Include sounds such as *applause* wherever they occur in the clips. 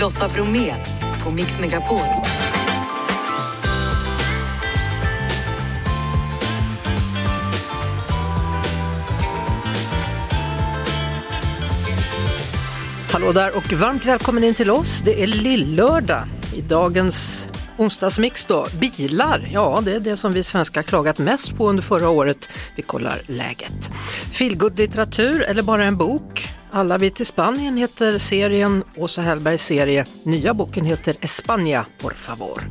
Lotta Bromé på Mix Megapol. Hallå där och varmt välkommen in till oss. Det är lillördag i dagens onsdagsmix då. Bilar, ja det är det som vi svenskar klagat mest på under förra året. Vi kollar läget. Feelgood litteratur eller bara en bok? Alla vi till Spanien heter serien, Åsa Hellbergs serie. Nya boken heter España, por favor.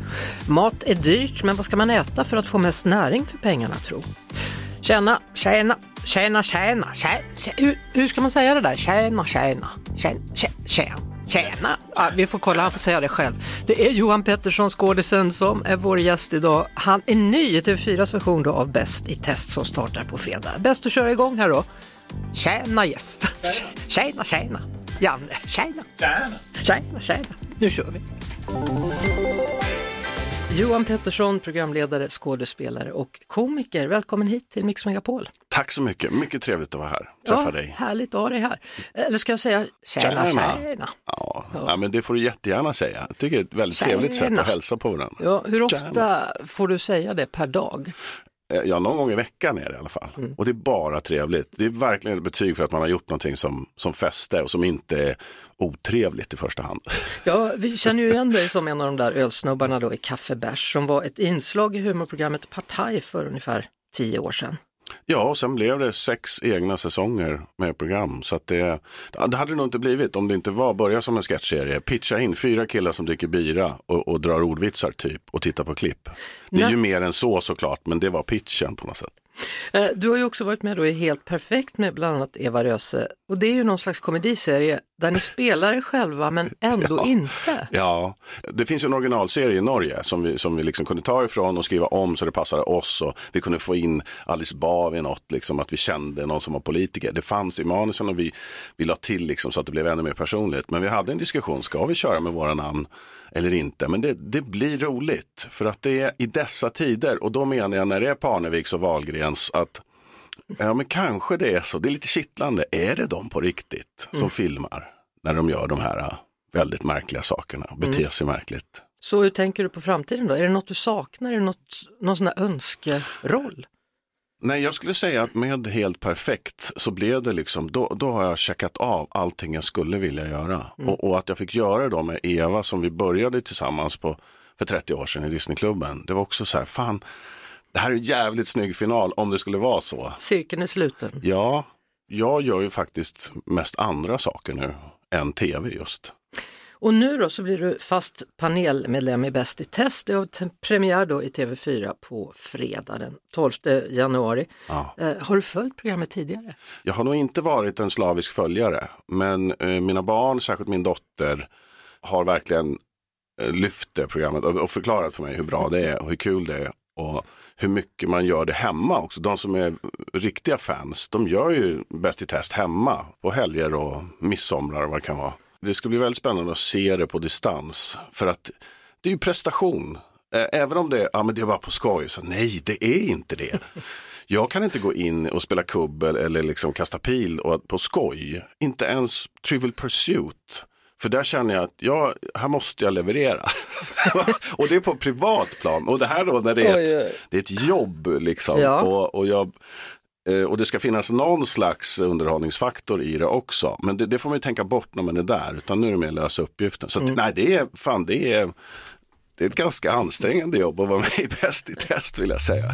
Mat är dyrt, men vad ska man äta för att få mest näring för pengarna tro? Tjäna, tjäna, tjäna, tjäna, tjäna. Hur, hur ska man säga det där? Tjäna, tjäna, tjäna, tjäna. Tjena! Ja, vi får kolla, han får säga det själv. Det är Johan Pettersson, skådisen, som är vår gäst idag. Han är ny i TV4s version då av Bäst i test som startar på fredag. Bäst att köra igång här då. Tjäna Jeff! Tjäna, tjäna! Janne, tjäna! Tjäna! Tjäna, tjäna! Nu kör vi! Johan Pettersson, programledare, skådespelare och komiker. Välkommen hit till Mix Megapol. Tack så mycket, mycket trevligt att vara här, träffa dig. Härligt att ha dig här. Eller ska jag säga tjena, tjena? tjena. Ja, ja. men det får du jättegärna säga. Jag tycker det är ett väldigt Tjena. trevligt sätt att hälsa på varandra. Ja, hur ofta Tjena. får du säga det per dag? Eh, Ja, någon gång i veckan är det i alla fall. Mm. Och det är bara trevligt. Det är verkligen ett betyg för att man har gjort någonting som, som fäste och som inte är otrevligt i första hand. *laughs* Ja, vi känner ju igen dig som en av de där ölsnubbarna då i Kaffebärs som var ett inslag i humorprogrammet Partaj för ungefär tio år sedan. Ja, och sen blev det sex egna säsonger med program. Så det, det hade det nog inte blivit om det inte var börja som en sketchserie. Pitcha in fyra killar som dricker bira och, och drar ordvitsar typ och tittar på klipp. Det är Nej. ju mer än så såklart, men det var pitchen på något sätt. Eh, Du har ju också varit med då i Helt Perfekt med bland annat Eva Röse och det är ju någon slags komediserie där ni spelar er själva men ändå *laughs* Ja. inte. Ja, det finns en originalserie i Norge som vi, som vi liksom kunde ta ifrån och skriva om så det passade oss och vi kunde få in Alice Bah i något, liksom att vi kände någon som var politiker. Det fanns i manusen och vi, vi la till liksom så att det blev ännu mer personligt. Men vi hade en diskussion, ska vi köra med våra namn eller inte? Men det, det blir roligt för att det är i dessa tider och då menar jag när det är Parneviks och Wahlgrens att Ja men kanske det är så, det är lite kittlande. Är det de på riktigt som filmar när de gör de här väldigt märkliga sakerna och beter sig märkligt? Så hur tänker du på framtiden då? Är det något du saknar? Är det något, någon sån här önskeroll? Nej, jag skulle säga att med Helt Perfekt så blev det liksom, då, då har jag checkat av allting jag skulle vilja göra. Och, och att jag fick göra det då med Eva som vi började tillsammans på för 30 år sedan i Disneyklubben. Det var också så här, fan, det här är en jävligt snygg final om det skulle vara så. Cirkeln är sluten. Ja, jag gör ju faktiskt mest andra saker nu än tv just. Och nu då så blir du fast panelmedlem i Bäst i test. Det har premiär då i TV4 på fredag den 12 januari. Ja. Eh, har du följt programmet tidigare? Jag har nog inte varit en slavisk följare, men eh, mina barn, särskilt min dotter, har verkligen eh, lyft det programmet och, och förklarat för mig hur bra det är och hur kul det är och hur mycket man gör det hemma också. De som är riktiga fans, de gör ju Bäst i test hemma på helger och midsommar och vad det kan vara. Det ska bli väldigt spännande att se det på distans för att det är ju prestation. Även om det ja, men det är bara på skoj, så nej det är inte det. *laughs* Jag kan inte gå in och spela kubbel eller liksom kasta pil och på skoj. Inte ens Trivial Pursuit. För där känner jag att ja, här måste jag leverera. *laughs* *laughs* och det är på privat plan. Och det här då när det är, ett, det är ett jobb liksom. Ja. Och, och, jag, och det ska finnas någon slags underhållningsfaktor i det också. Men det, det får man ju tänka bort när man är där. Utan nu är det mer lösa uppgiften. Så att, nej, det är, fan, det är, det är ett ganska ansträngande jobb att vara med i Bäst i test vill jag säga.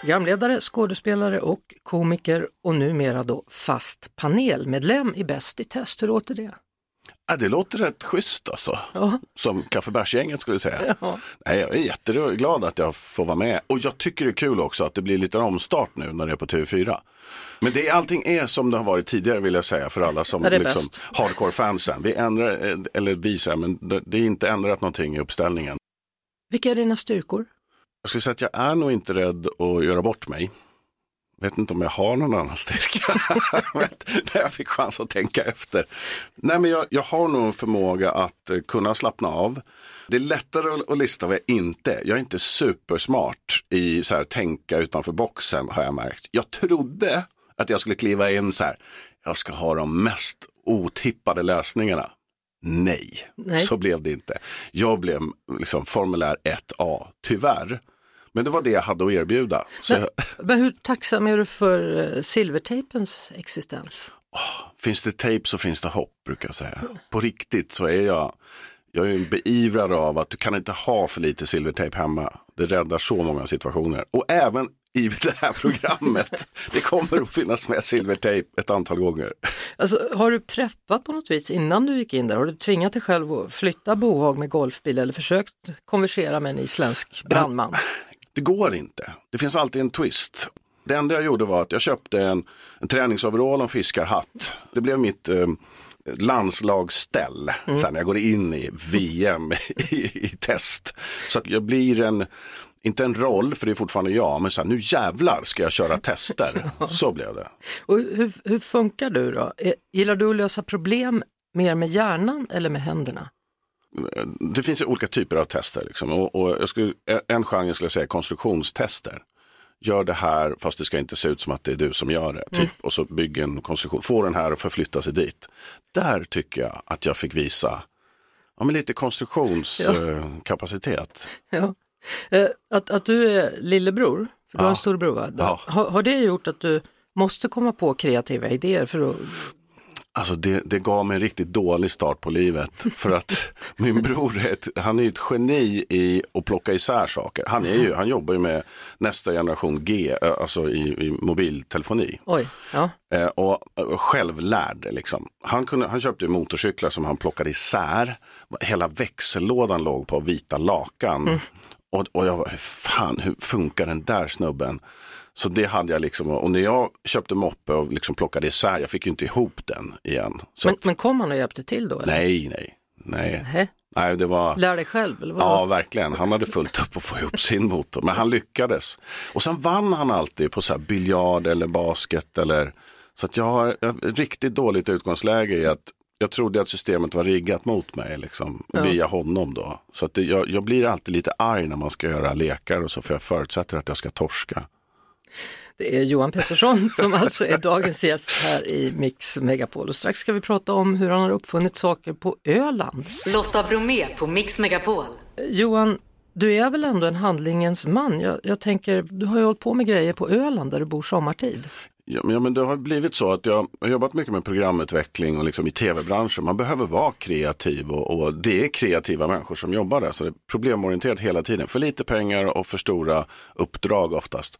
Programledare, skådespelare och komiker och numera då fast panelmedlem i Bäst i test. Hur låter det? Ja, det låter rätt schysst alltså. Ja. Som kaffebärsgänget skulle säga. Ja. Nej, jag är jätteglad att jag får vara med. Och jag tycker det är kul också att det blir lite omstart nu när det är på TV4. Men det, allting är som det har varit tidigare vill jag säga för alla som är liksom, hardcore-fansen. Vi ändrar, eh, eller vi säger, men det, det är inte ändrat någonting i uppställningen. Vilka är dina styrkor? Jag skulle säga att jag är nog inte rädd att göra bort mig. Vet inte om jag har någon annan styrka. *laughs* När jag fick chans att tänka efter. Nej men jag, jag har nog en förmåga att eh, kunna slappna av. Det är lättare att, att lista vad jag inte är. Jag är inte supersmart i så här, tänka utanför boxen har jag märkt. Jag trodde att jag skulle kliva in så här. Jag ska ha de mest otippade lösningarna. Nej, Nej. så blev det inte. Jag blev liksom formulär 1A, tyvärr. Men det var det jag hade att erbjuda. Men, jag, *laughs* men hur tacksam är du för eh, silvertejpens existens? finns det tejp så finns det hopp, brukar jag säga. På riktigt så är jag, jag är en beivrare av att du kan inte ha för lite silvertejp hemma. Det räddar så många situationer. Och även i *laughs* det här programmet. Det kommer att finnas med silvertejp ett antal gånger. Alltså, har du preppat på något vis innan du gick in där? Har du tvingat dig själv att flytta bohag med golfbil eller försökt konversera med en isländsk brandman? Det går inte. Det finns alltid en twist. Det enda jag gjorde var att jag köpte en, en träningsoverall och en fiskarhatt. Det blev mitt eh, landslagsställ sen när jag går in i VM *laughs* i, i test. Så att jag blir en, inte en roll, för det är fortfarande jag, men så här, nu jävlar ska jag köra tester. *laughs* Så blev det. Och hur, hur funkar du då? Eh, Gillar du att lösa problem mer med hjärnan eller med händerna? Det finns ju olika typer av tester. Liksom. Och, och jag skulle, en genre skulle jag säga är konstruktionstester. Gör det här fast det ska inte se ut som att det är du som gör det. Typ, Och så bygg en konstruktion. Få den här och förflytta sig dit. Där tycker jag att jag fick visa ja, men lite konstruktionskapacitet. Ja. Eh, Att, att du är lillebror, för du har Ja. en storbror va? Ja. Har, har det gjort att du måste komma på kreativa idéer för att Alltså det, det gav mig en riktigt dålig start på livet. För att *laughs* min bror är ett, han är ett geni i att plocka isär saker. Han, är ju, han jobbar ju med nästa generation G, eh, alltså i, i mobiltelefoni. Oj, ja. Eh, och, och självlärd liksom. Han, kunde, han köpte motorcyklar som han plockade isär. Hela växellådan låg på vita lakan. Och, och jag var, fan hur funkar den där snubben? Så det hade jag liksom, och när jag köpte moppe och liksom plockade isär, jag fick ju inte ihop den igen. Men, att, men kom han och hjälpte till då? Eller? nej, nej, nej. Nej, det var... Lär dig själv? Eller vad? Ja, verkligen. Han hade fullt upp att få ihop sin motor, men han lyckades. Och sen vann han alltid på så här biljard eller basket eller så att jag har ett riktigt dåligt utgångsläge i att jag trodde att systemet var riggat mot mig liksom, via honom då. Så att det, jag, jag blir alltid lite arg när man ska göra lekar och så, för jag förutsätter att jag ska torska. Det är Johan Pettersson *laughs* som alltså är dagens gäst här i Mix Megapol. Och strax ska vi prata om hur han har uppfunnit saker på Öland. Lotta Bromé på Mix Megapol. Johan, du är väl ändå en handlingens man? Jag, jag tänker, du har ju hållit på med grejer på Öland där du bor sommartid. Ja, men- ja, men det har blivit så att jag har jobbat mycket med programutveckling och liksom i tv-branschen. Man behöver vara kreativ och, och det är kreativa människor som jobbar där. Så det är problemorienterat hela tiden. För lite pengar och för stora uppdrag oftast.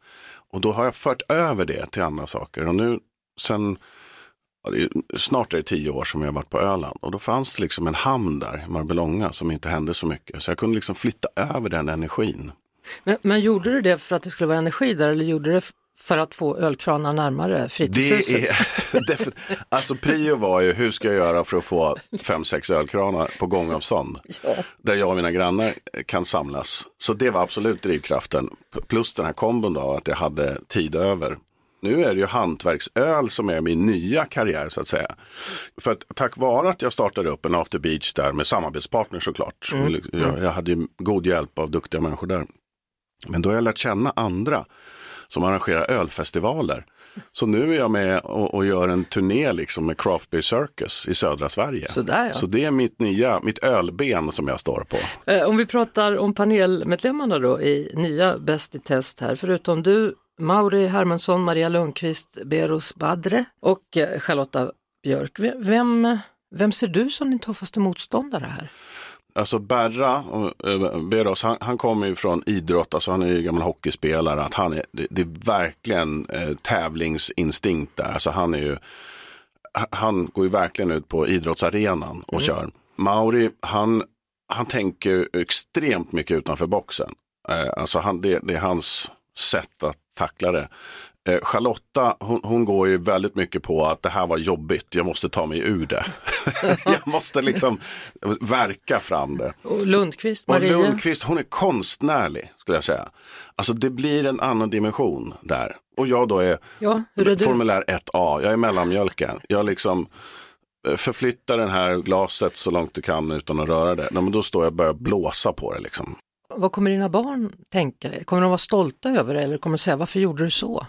Och då har jag fört över det till andra saker. Och nu sen, snart är det tio år som jag har varit på Öland. Och då fanns det liksom en hamn där i Marbellonga som inte hände så mycket. Så jag kunde liksom flytta över den energin. Men, men gjorde du det för att det skulle vara energi där eller gjorde du det för att få ölkranar närmare fritidshuset? Det är, *laughs* alltså prio var ju hur ska jag göra för att få fem, sex ölkranar på gångavstånd. Ja. Där jag och mina grannar kan samlas. Så det var absolut drivkraften. Plus den här kombon då, att jag hade tid över. Nu är det ju hantverksöl som är min nya karriär så att säga. För att tack vare att jag startade upp en After Beach där med samarbetspartner såklart. Jag, jag hade ju god hjälp av duktiga människor där. Men då har jag lärt känna andra som arrangerar ölfestivaler. Så nu är jag med och, och gör en turné liksom med Craft Beer Circus i södra Sverige. Sådär, ja. Så det är mitt nya, mitt ölben som jag står på. Eh, Om vi pratar om panelmedlemmarna då i nya Bäst i test här, förutom du, Mauri Hermansson, Maria Lundqvist, Berus Badre och eh, Charlotta Björk. Vem, vem ser du som din tuffaste motståndare här? Alltså Berra, eh, Beros, han, han kommer ju från idrott, alltså han är ju gammal hockeyspelare. Att han är, det, det är verkligen eh, tävlingsinstinkt där. Alltså han är ju, ha- han går ju verkligen ut på idrottsarenan och kör. Mauri, han, han tänker extremt mycket utanför boxen. Eh, alltså han, det, det är hans sätt att tackla det. Eh, Charlotta, hon, hon går ju väldigt mycket på att det här var jobbigt, jag måste ta mig ur det. *laughs* jag måste liksom verka fram det. Och Lundqvist, Och Maria? Lundqvist, hon är konstnärlig skulle jag säga. Alltså det blir en annan dimension där. Och jag då är, Ja, är formulär 1A, jag är mellanmjölken. Jag liksom eh, förflyttar det här glaset så långt du kan utan att röra det. Nej, men då står jag och börjar blåsa på det liksom. Vad kommer dina barn tänka? Kommer de vara stolta över det eller kommer de säga varför gjorde du så?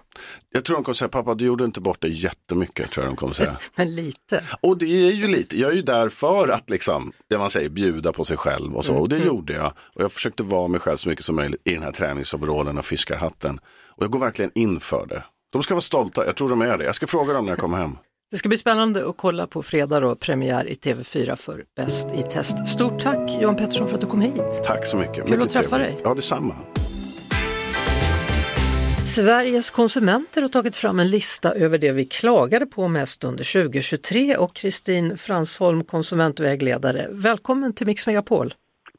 Jag tror de kommer säga, pappa du gjorde inte bort det jättemycket, tror jag de kommer säga. *laughs* Men lite. Och det är ju lite, jag är ju där för att liksom, det man säger, bjuda på sig själv och så. Och det gjorde jag. Och jag försökte vara mig själv så mycket som möjligt i den här träningsoverallen och fiskarhatten. Och jag går verkligen in för det. De ska vara stolta, jag tror de är det. Jag ska fråga dem när jag kommer hem. Det ska bli spännande att kolla på fredag då, premiär i TV4 för Bäst i test. Stort tack Johan Pettersson för att du kom hit. Tack så mycket. Kul mycket att träffa trevligt. dig. Ja, detsamma. Sveriges konsumenter har tagit fram en lista över det vi klagade på mest under 2023 och Kristin Fransholm, konsumentvägledare. Välkommen till Mix Megapol.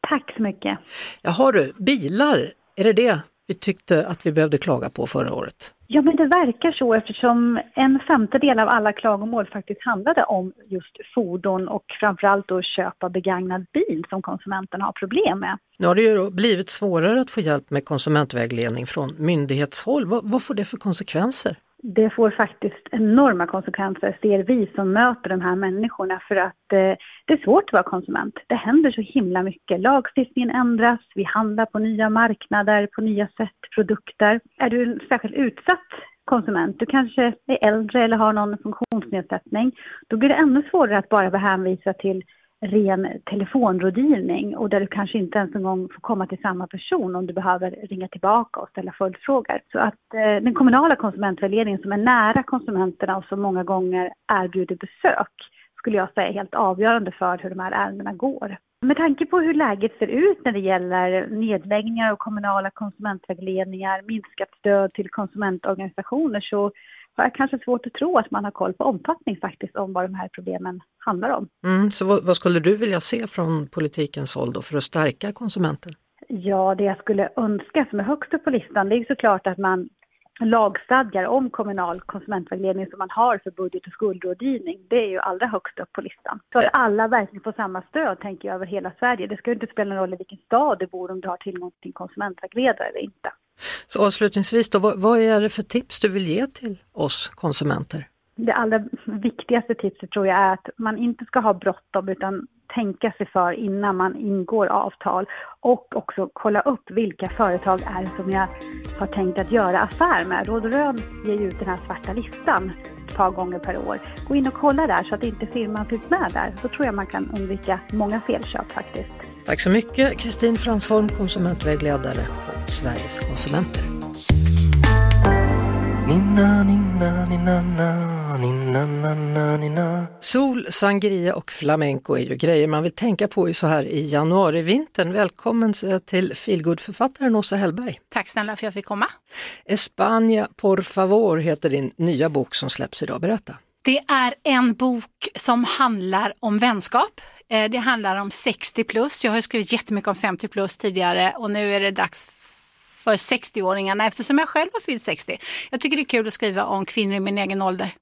Tack så mycket. Jaha du, bilar, är det det vi tyckte att vi behövde klaga på förra året? Ja, men det verkar så eftersom en femtedel av alla klagomål faktiskt handlade om just fordon och framförallt då köp av begagnad bil som konsumenterna har problem med. Nu har det ju blivit svårare att få hjälp med konsumentvägledning från myndighetshåll. Vad, vad får det för konsekvenser? Det får faktiskt enorma konsekvenser, ser vi som möter de här människorna, för att eh, det är svårt att vara konsument. Det händer så himla mycket. Lagstiftningen ändras, vi handlar på nya marknader, på nya sätt, produkter. Är du en särskilt utsatt konsument, du kanske är äldre eller har någon funktionsnedsättning, då blir det ännu svårare att bara vara hänvisad till ren telefonrådgivning och där du kanske inte ens en gång får komma till samma person om du behöver ringa tillbaka och ställa följdfrågor. Så att eh, den kommunala konsumentvägledningen som är nära konsumenterna och som många gånger erbjuder besök skulle jag säga är helt avgörande för hur de här ärendena går. Med tanke på hur läget ser ut när det gäller nedläggningar av kommunala konsumentvägledningar, minskat stöd till konsumentorganisationer så har jag kanske svårt att tro att man har koll på omfattning faktiskt om vad de här problemen handlar om. Mm, så vad, vad skulle du vilja se från politikens håll då för att stärka konsumenten? Ja, det jag skulle önska som är högst upp på listan det är såklart att man lagstadgar om kommunal konsumentvägledning som man har för budget och skuldrådgivning. Det är ju allra högst upp på listan. Så att alla verkligen får samma stöd, tänker jag, över hela Sverige. Det ska ju inte spela någon roll i vilken stad du bor om du har tillgång till en konsumentvägledare eller inte. Så avslutningsvis då, vad, vad är det för tips du vill ge till oss konsumenter? Det allra viktigaste tipset tror jag är att man inte ska ha bråttom utan tänka sig för innan man ingår avtal och också kolla upp vilka företag är det som jag har tänkt att göra affär med. Råd och Rön ger ju ut den här svarta listan ett par gånger per år. Gå in och kolla där så att inte firman finns med där. Då tror jag man kan undvika många felköp faktiskt. Tack så mycket Kristin Fransholm, konsumentvägledare på Sveriges konsumenter. Ninna, ninna, ninna, na, ninna, na, na, ninna. Sol, sangria och flamenco är ju grejer man vill tänka på i så här i januarivintern. Välkommen eh, till feelgood-författaren Åsa Hellberg. Tack snälla för att jag fick komma. España por favor heter din nya bok som släpps idag. Berätta. Det är en bok som handlar om vänskap. Eh, det handlar om 60 plus. Jag har skrivit jättemycket om 50 plus tidigare och nu är det dags för 60-åringarna eftersom jag själv har fyllt 60. Jag tycker det är kul att skriva om kvinnor i min egen ålder.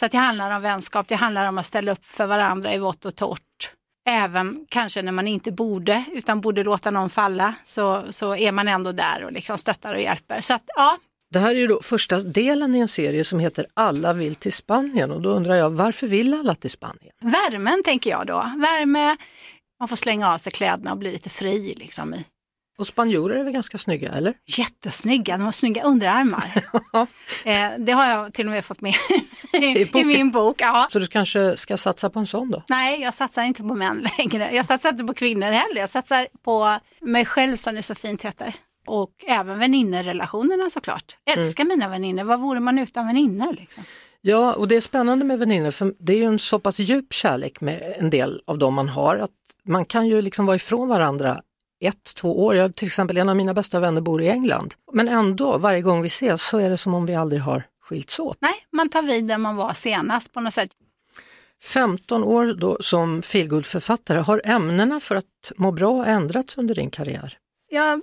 Så att det handlar om vänskap, det handlar om att ställa upp för varandra i vått och torrt. Även kanske när man inte borde, utan borde låta någon falla, så, så är man ändå där och liksom stöttar och hjälper. Så att ja, det här är ju då första delen i en serie som heter Alla vill till Spanien och då undrar jag varför vill alla till Spanien? Värmen tänker jag då. Värme, man får slänga av sig kläderna och bli lite fri liksom. i. Och spanjorer är väl ganska snygga, eller? Jättesnygga, de har snygga underarmar. *laughs* eh, det har jag till och med fått med I i, min bok. Ja. Så du kanske ska satsa på en sån då? Nej, jag satsar inte på män *laughs* längre. Jag satsar inte på kvinnor heller. Jag satsar på mig själv som det så fint heter. Och även väninnerrelationerna såklart. Älskar mina vänner. Vad vore man utan vänner liksom? Ja, och det är spännande med vänner för det är ju en så pass djup kärlek med en del av dem man har att man kan ju liksom vara ifrån varandra ett, två år. Jag, till exempel en av mina bästa vänner bor i England. Men ändå, varje gång vi ses så är det som om vi aldrig har skilts åt. Nej, man tar vid där man var senast på något sätt. 15 år då som feelgood-författare, har ämnena för att må bra ändrats under din karriär? Jag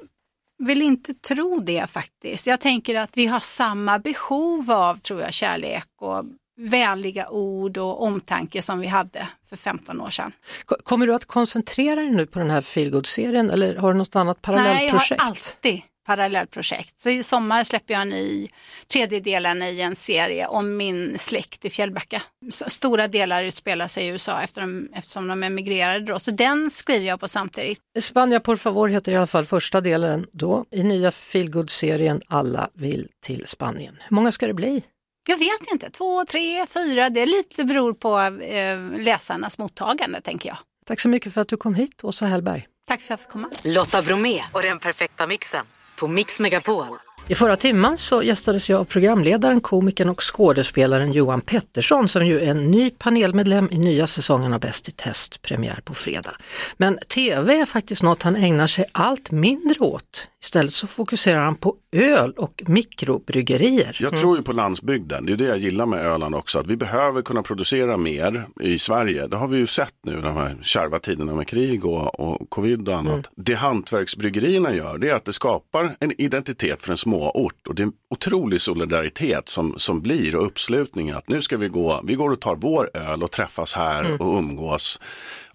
vill inte tro det faktiskt. Jag tänker att vi har samma behov av, tror jag, kärlek och vänliga ord och omtanke som vi hade för 15 år sedan. Ko- Kommer du att koncentrera dig nu på den här feelgood-serien eller har du något annat parallellt Nej, jag har alltid parallellprojekt. Så i sommar släpper jag en ny, tredje delen i en serie om min släkt i Fjällbacka. Så stora delar utspelar sig i USA efter de, eftersom de emigrerade då. Så den skriver jag på samtidigt. Spania por favor heter i alla fall första delen då i nya feelgood-serien Alla vill till Spanien. Hur många ska det bli? Jag vet inte, två, tre, fyra, det är lite beror på eh, läsarnas mottagande tänker jag. Tack så mycket för att du kom hit, Åsa Hellberg. Tack för att jag fick komma. Lotta Bromé och den perfekta mixen på Mix Megapol. I förra timmen så gästades jag av programledaren, komikern och skådespelaren Johan Pettersson som ju är en ny panelmedlem i nya säsongen av Bäst i test, premiär på fredag. Men TV är faktiskt något han ägnar sig allt mindre åt. Istället så fokuserar han på öl och mikrobryggerier. Jag tror ju på landsbygden, det är det jag gillar med Öland också, att vi behöver kunna producera mer i Sverige. Det har vi ju sett nu de här kärva tiderna med krig och, och covid och annat. Det hantverksbryggerierna gör, det är att det skapar en identitet för en småort och det är en otrolig solidaritet som, som blir och uppslutning att nu ska vi gå, vi går och tar vår öl och träffas här och umgås.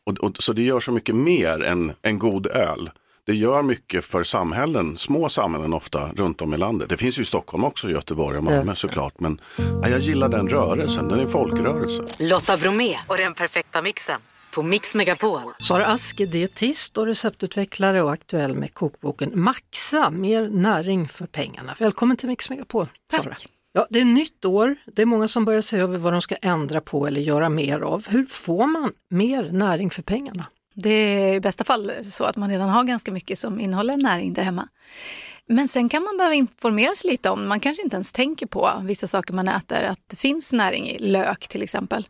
Och, och, så det gör så mycket mer än en god öl. Det gör mycket för samhällen, små samhällen ofta runt om i landet. Det finns ju i Stockholm också, Göteborg och Malmö såklart. Men ja, jag gillar den rörelsen, den är en folkrörelse. Lotta Bromé och den perfekta mixen på Mix Megapol. Sara Ask är dietist och receptutvecklare och aktuell med kokboken Maxa, mer näring för pengarna. Välkommen till Mix Megapol, Tack. Sara. Ja, det är nytt år, det är många som börjar se över vad de ska ändra på eller göra mer av. Hur får man mer näring för pengarna? Det är i bästa fall så att man redan har ganska mycket som innehåller näring där hemma. Men sen kan man behöva informera sig lite om, man kanske inte ens tänker på vissa saker man äter, att det finns näring i lök till exempel.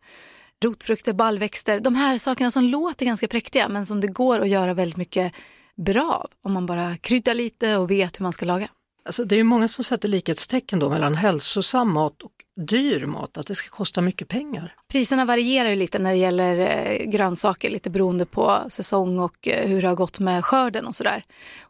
Rotfrukter, baljväxter, de här sakerna som låter ganska präktiga men som det går att göra väldigt mycket bra av om man bara kryddar lite och vet hur man ska laga. Alltså, det är ju många som sätter likhetstecken då mellan hälsosam mat och dyr mat, att det ska kosta mycket pengar. Priserna varierar ju lite när det gäller eh, grönsaker, lite beroende på säsong och eh, hur det har gått med skörden och sådär.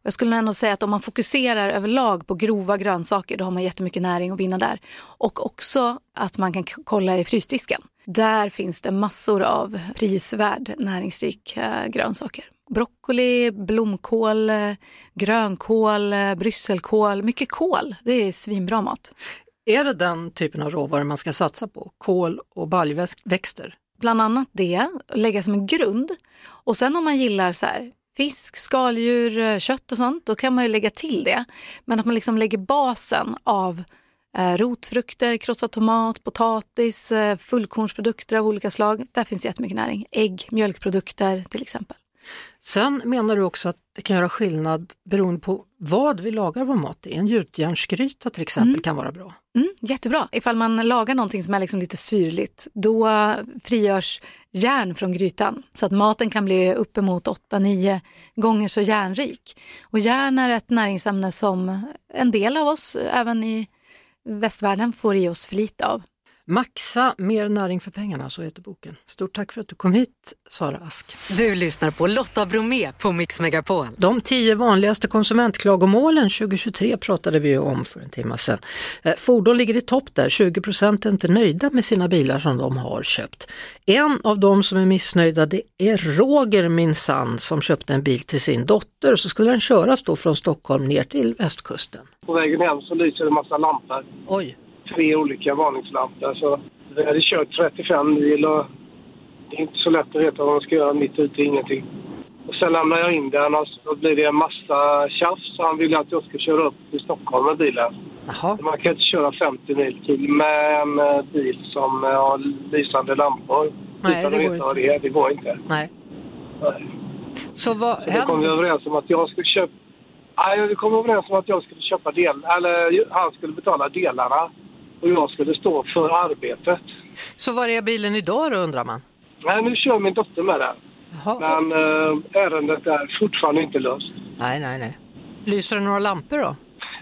Jag skulle ändå säga att om man fokuserar överlag på grova grönsaker, då har man jättemycket näring att vinna där. Och också att man kan kolla i frysdisken. Där finns det massor av prisvärd näringsrik eh, grönsaker. Broccoli, blomkål, grönkål, brysselkål, mycket kål. Det är svinbra mat. Är det den typen av råvaror man ska satsa på? Kål och baljväxter? bland annat det, lägga som en grund. Och sen om man gillar så här, fisk, skaldjur, eh, kött och sånt, då kan man ju lägga till det. Men att man liksom lägger basen av rotfrukter, krossad tomat, potatis, eh, fullkornsprodukter av olika slag. Där finns jättemycket näring. Ägg, mjölkprodukter till exempel. Sen menar du också att det kan göra skillnad beroende på vad vi lagar vår mat i. En gjutjärnsgryta till exempel kan vara bra. Mm, jättebra. Ifall man lagar någonting som är liksom lite syrligt, då frigörs järn från grytan. Så att maten kan bli uppemot 8-9 gånger så järnrik. Och järn är ett näringsämne som en del av oss, även i västvärlden, får i oss för lite av. Maxa mer näring för pengarna, så heter boken. Stort tack för att du kom hit, Sara Ask. Du lyssnar på Lotta Bromé på Mix Megapol. De tio vanligaste konsumentklagomålen 2023 pratade vi ju om för en timme sedan. Eh, Fordon ligger i topp där, 20 procent är inte nöjda med sina bilar som de har köpt. En av de som är missnöjda det är Roger minsann som köpte en bil till sin dotter och så skulle den köras då från Stockholm ner till västkusten. På vägen hem så lyser det en massa lampor. Oj, Tre olika varningslampor. Så vi hade kört 35 mil och det är inte så lätt att veta vad man ska göra mitt ute i ingenting. Och sen lämnar jag in den och så blir det en massa tjafs. Han ville att jag ska köra upp till Stockholm med bilen. jaha. Man kan inte köra 50 mil till med en eh, bil som eh, har lysande lampor. Nej, Utan det går inte. Det, det går inte. Nej. Nej. Så vad Så då kom vi hände? överens om att jag skulle köpa... Nej, vi kom överens om att jag skulle köpa del... Eller han skulle betala delarna och jag skulle stå för arbetet. Så var är bilen idag då undrar man? Nej, nu kör min dotter med den. Jaha. Men eh, ärendet är fortfarande inte löst. Nej, nej, nej. Lyser det några lampor då?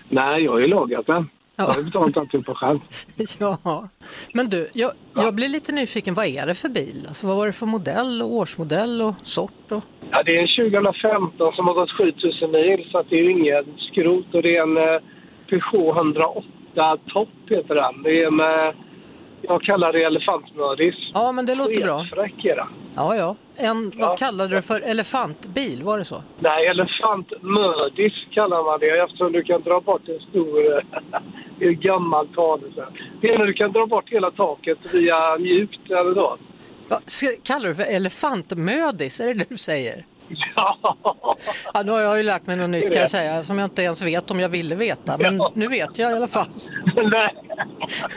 Nej, jag har ju lagat den. Jag Ja. har ju betalat allting på själv. *laughs* Ja, men du, jag, jag blir lite nyfiken. Vad är det för bil? Alltså, vad var det för modell och årsmodell och sort? Och... Ja, det är en 2015 som har gått 7000 mil så det är ju ingen skrot och det är en eh, Peugeot 108 Top heter den. Det är med Jag kallar det elefantmördis. Ja, men det låter bra. Ja, ja. En, vad kallade du det för? Elefantbil, var det så? Nej, elefantmördis kallar man det eftersom du kan dra bort en stor... *laughs* det är ett gammalt talesätt. Det är när du kan dra bort hela taket via mjukt eller så. Va, kallar du det för elefantmödis? Är det det du säger? Ja, Ja, nu har jag ju lärt mig något nytt kan jag säga, som jag inte ens vet om jag ville veta. Men Ja. nu vet jag i alla fall. nej.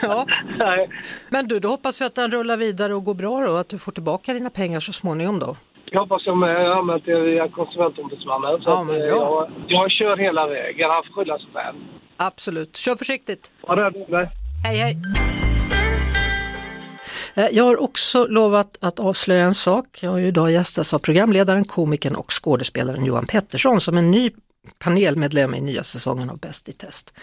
Ja. nej. Men du, då hoppas vi att den rullar vidare och går bra då, att du får tillbaka dina pengar så småningom då. Jag hoppas som jag använt det via konsumentombudsmannen. Så Ja, men eh, bra. jag, jag kör hela vägen. Han får skylla sig själv. Absolut. Kör försiktigt. Var rädd om dig. Hej, hej. Eh, jag har också lovat att avslöja en sak. Jag har ju idag gästats av programledaren, komikern och skådespelaren Johan Pettersson som är ny panelmedlem i nya säsongen av Bäst i test.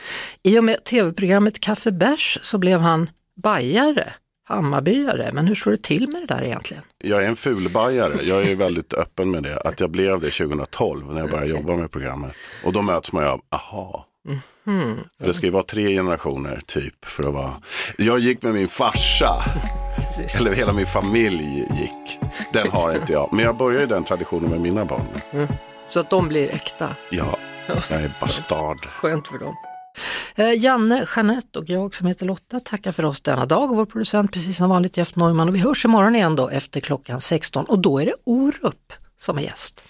I och med tv-programmet Kaffe Bärs så blev han bajare, Hammarbyare. Men hur står det till med det där egentligen? Jag är en fulbajare, jag är väldigt öppen med det. Att jag blev det 2012 när jag började jobba med programmet. Och då möts man ju av, aha. För det ska ju vara tre generationer typ för att vara. Jag gick med min farsa. Eller hela min familj gick. Den har inte jag. Men jag börjar ju den traditionen med mina barn. Så att de blir äkta. Ja, jag är bastard. Skönt för dem. Eh, Janne, Jeanette och jag som heter Lotta tackar för oss denna dag och vår producent precis som vanligt Jeff Neumann och vi hörs imorgon igen då efter klockan 16 och då är det Orup som är gäst.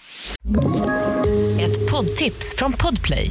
Ett poddtips från Podplay.